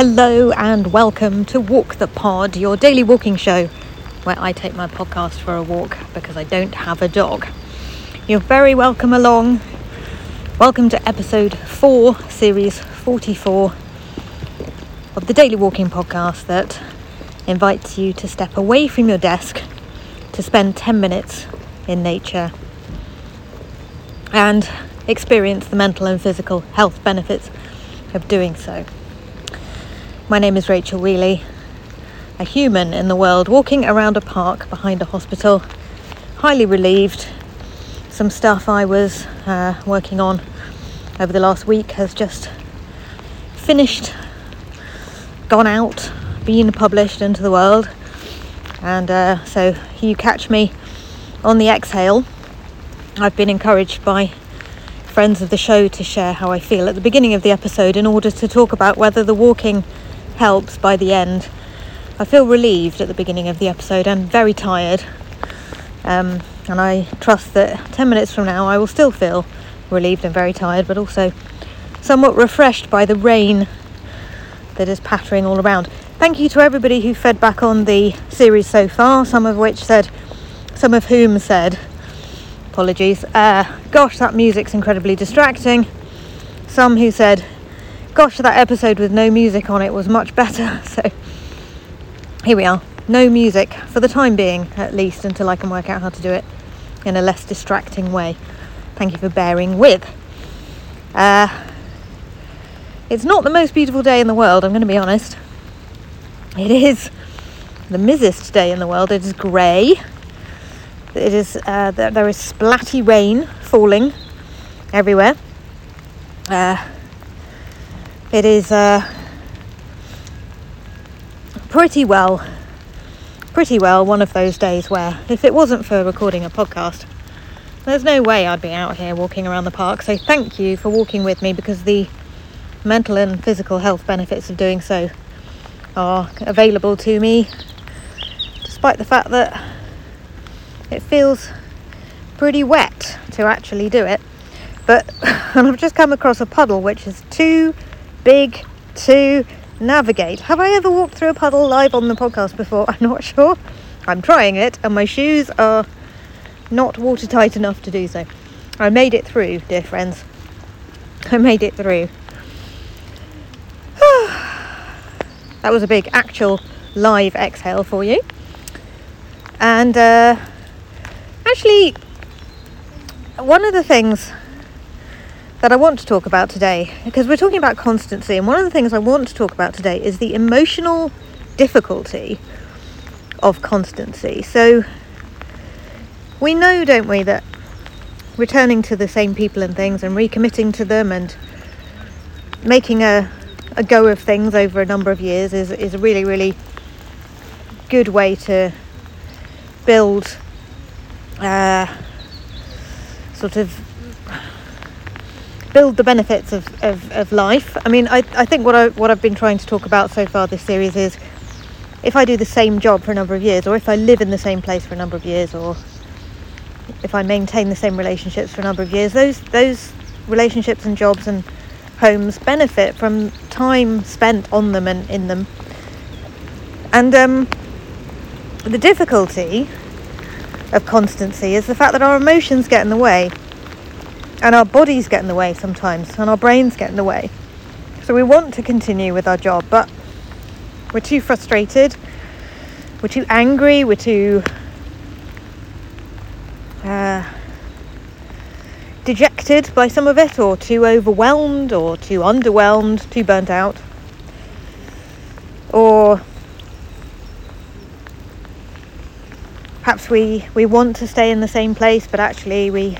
Hello and welcome to Walk the Pod, your daily walking show where I take my podcast for a walk because I don't have a dog. You're very welcome along. Welcome to episode 4, series 44 of the Daily Walking Podcast that invites you to step away from your desk to spend 10 minutes in nature and experience the mental and physical health benefits of doing so. My name is Rachel Wheeley, a human in the world walking around a park behind a hospital, highly relieved. Some stuff I was uh, working on over the last week has just finished, gone out, been published into the world, and uh, so you catch me on the exhale. I've been encouraged by friends of the show to share how I feel at the beginning of the episode in order to talk about whether the walking helps by the end. I feel relieved at the beginning of the episode and very tired. Um, and I trust that 10 minutes from now I will still feel relieved and very tired, but also somewhat refreshed by the rain that is pattering all around. Thank you to everybody who fed back on the series so far, some of which said, some of whom said, apologies, uh, gosh, that music's incredibly distracting. Some who said, gosh, that episode with no music on it was much better. So here we are. No music for the time being, at least, until I can work out how to do it in a less distracting way. Thank you for bearing with. Uh, it's not the most beautiful day in the world, I'm going to be honest. It is the mizzest day in the world. It is grey. It is uh, there is splatty rain falling everywhere. Uh, it is uh, pretty well, pretty well one of those days where, if it wasn't for recording a podcast, there's no way I'd be out here walking around the park. So thank you for walking with me because the mental and physical health benefits of doing so are available to me, despite the fact that it feels pretty wet to actually do it. But and I've just come across a puddle which is too big to navigate. Have I ever walked through a puddle live on the podcast before? I'm not sure. I'm trying it, and my shoes are not watertight enough to do so. I made it through, dear friends. I made it through. that was a big actual live exhale for you. And uh, actually, one of the things that I want to talk about today because we're talking about constancy, and one of the things I want to talk about today is the emotional difficulty of constancy. So, we know, don't we, that returning to the same people and things and recommitting to them and making a, a go of things over a number of years is, is a really, really good way to build uh, sort of build the benefits of, of, of life. I mean, I, I think what, I, what I've been trying to talk about so far this series is if I do the same job for a number of years, or if I live in the same place for a number of years, or if I maintain the same relationships for a number of years, those, those relationships and jobs and homes benefit from time spent on them and in them. And um, the difficulty of constancy is the fact that our emotions get in the way and our bodies get in the way sometimes and our brains get in the way. So we want to continue with our job but we're too frustrated. We're too angry. We're too uh, dejected by some of it or too overwhelmed or too underwhelmed too burnt out. Or perhaps we, we want to stay in the same place but actually we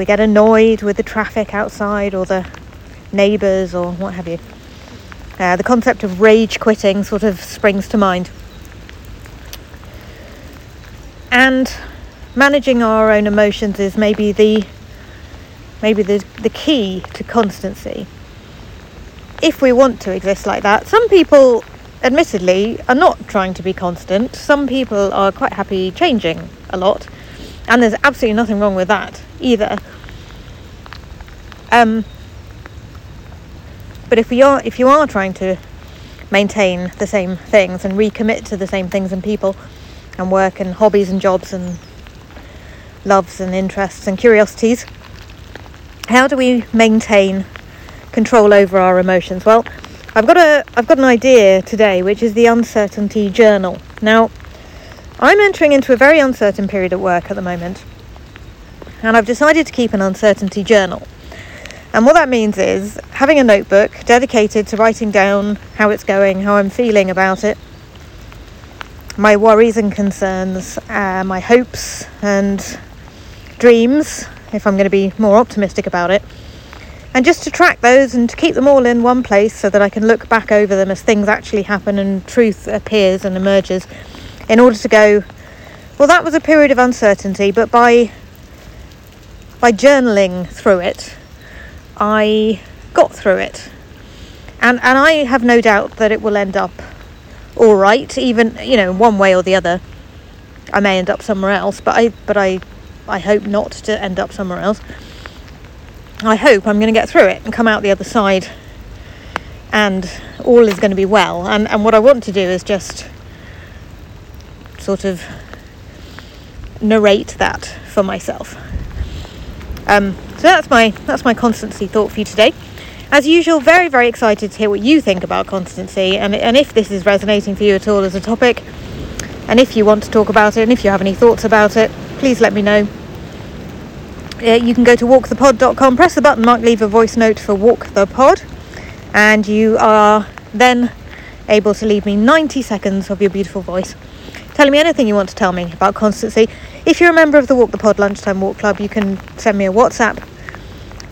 we get annoyed with the traffic outside or the neighbours or what have you. Uh, the concept of rage quitting sort of springs to mind. And managing our own emotions is maybe the maybe the, the key to constancy. If we want to exist like that, some people admittedly are not trying to be constant. Some people are quite happy changing a lot. And there's absolutely nothing wrong with that either. Um, but if we are, if you are trying to maintain the same things and recommit to the same things and people and work and hobbies and jobs and loves and interests and curiosities. How do we maintain control over our emotions? Well, I've got a I've got an idea today which is the uncertainty journal. Now, I'm entering into a very uncertain period at work at the moment. And I've decided to keep an uncertainty journal. And what that means is having a notebook dedicated to writing down how it's going, how I'm feeling about it, my worries and concerns, uh, my hopes and dreams, if I'm going to be more optimistic about it, and just to track those and to keep them all in one place so that I can look back over them as things actually happen and truth appears and emerges in order to go, well, that was a period of uncertainty, but by by journaling through it, I got through it. And and I have no doubt that it will end up all right, even you know, one way or the other. I may end up somewhere else, but I but I I hope not to end up somewhere else. I hope I'm going to get through it and come out the other side and all is going to be well. And and what I want to do is just sort of narrate that for myself. Um, so that's my that's my constancy thought for you today. As usual, very very excited to hear what you think about constancy and and if this is resonating for you at all as a topic, and if you want to talk about it and if you have any thoughts about it, please let me know. Uh, you can go to walkthepod.com, press the button mark, leave a voice note for Walk the Pod, and you are then able to leave me 90 seconds of your beautiful voice telling me anything you want to tell me about constancy. If you're a member of the Walk the Pod Lunchtime Walk Club, you can send me a WhatsApp.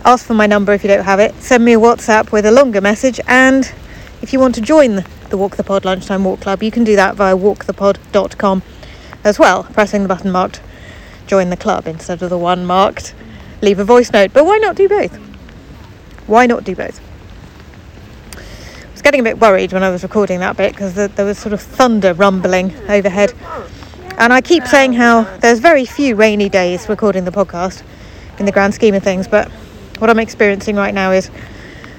Ask for my number if you don't have it. Send me a WhatsApp with a longer message. And if you want to join the Walk the Pod Lunchtime Walk Club, you can do that via walkthepod.com as well, pressing the button marked join the club instead of the one marked leave a voice note. But why not do both? Why not do both? Getting a bit worried when I was recording that bit because there was sort of thunder rumbling overhead. And I keep saying how there's very few rainy days recording the podcast in the grand scheme of things, but what I'm experiencing right now is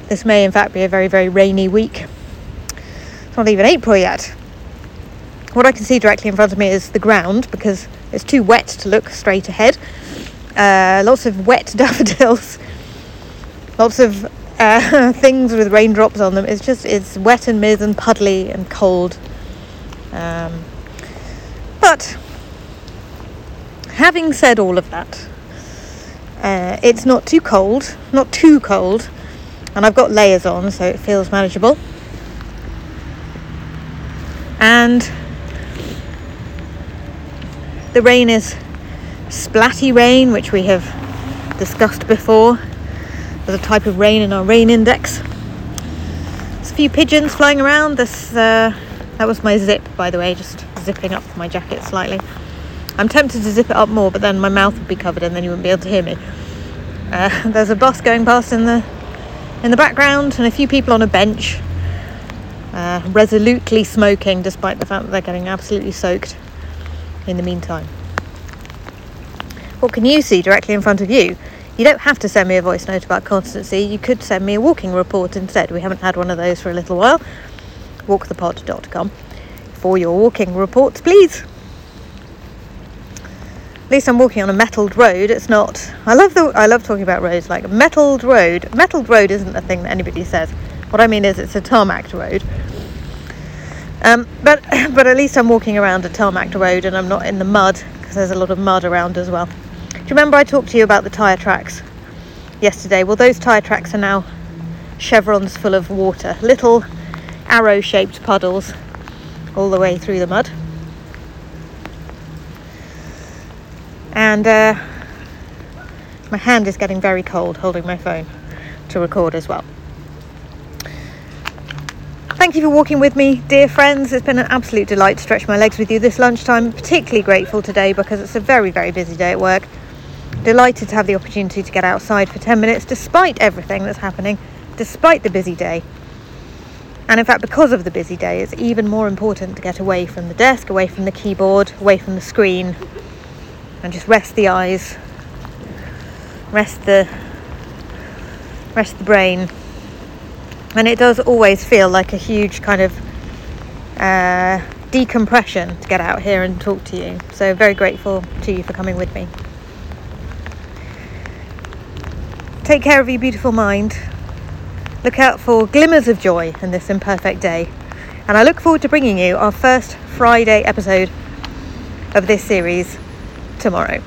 this may in fact be a very, very rainy week. It's not even April yet. What I can see directly in front of me is the ground because it's too wet to look straight ahead. Uh, lots of wet daffodils, lots of uh, things with raindrops on them. It's just it's wet and mid and puddly and cold. Um, but having said all of that, uh, it's not too cold, not too cold, and I've got layers on, so it feels manageable. And the rain is splatty rain, which we have discussed before. There's a type of rain in our rain index. There's a few pigeons flying around. This uh, that was my zip, by the way, just zipping up my jacket slightly. I'm tempted to zip it up more, but then my mouth would be covered, and then you wouldn't be able to hear me. Uh, there's a bus going past in the in the background, and a few people on a bench, uh, resolutely smoking, despite the fact that they're getting absolutely soaked. In the meantime, what can you see directly in front of you? You don't have to send me a voice note about constancy. You could send me a walking report instead. We haven't had one of those for a little while. Walkthepod.com for your walking reports, please. At least I'm walking on a metalled road. It's not. I love the. I love talking about roads. Like a metalled road. Metalled road isn't a thing that anybody says. What I mean is it's a tarmac road. Um, but but at least I'm walking around a tarmac road and I'm not in the mud because there's a lot of mud around as well. You remember I talked to you about the tyre tracks yesterday? Well, those tyre tracks are now chevrons full of water, little arrow-shaped puddles all the way through the mud. And uh, my hand is getting very cold holding my phone to record as well. Thank you for walking with me, dear friends. It's been an absolute delight to stretch my legs with you this lunchtime. Particularly grateful today because it's a very, very busy day at work. Delighted to have the opportunity to get outside for 10 minutes despite everything that's happening, despite the busy day. And in fact, because of the busy day, it's even more important to get away from the desk, away from the keyboard, away from the screen, and just rest the eyes, rest the rest the brain. And it does always feel like a huge kind of uh, decompression to get out here and talk to you. So, very grateful to you for coming with me. Take care of your beautiful mind. Look out for glimmers of joy in this imperfect day. And I look forward to bringing you our first Friday episode of this series tomorrow.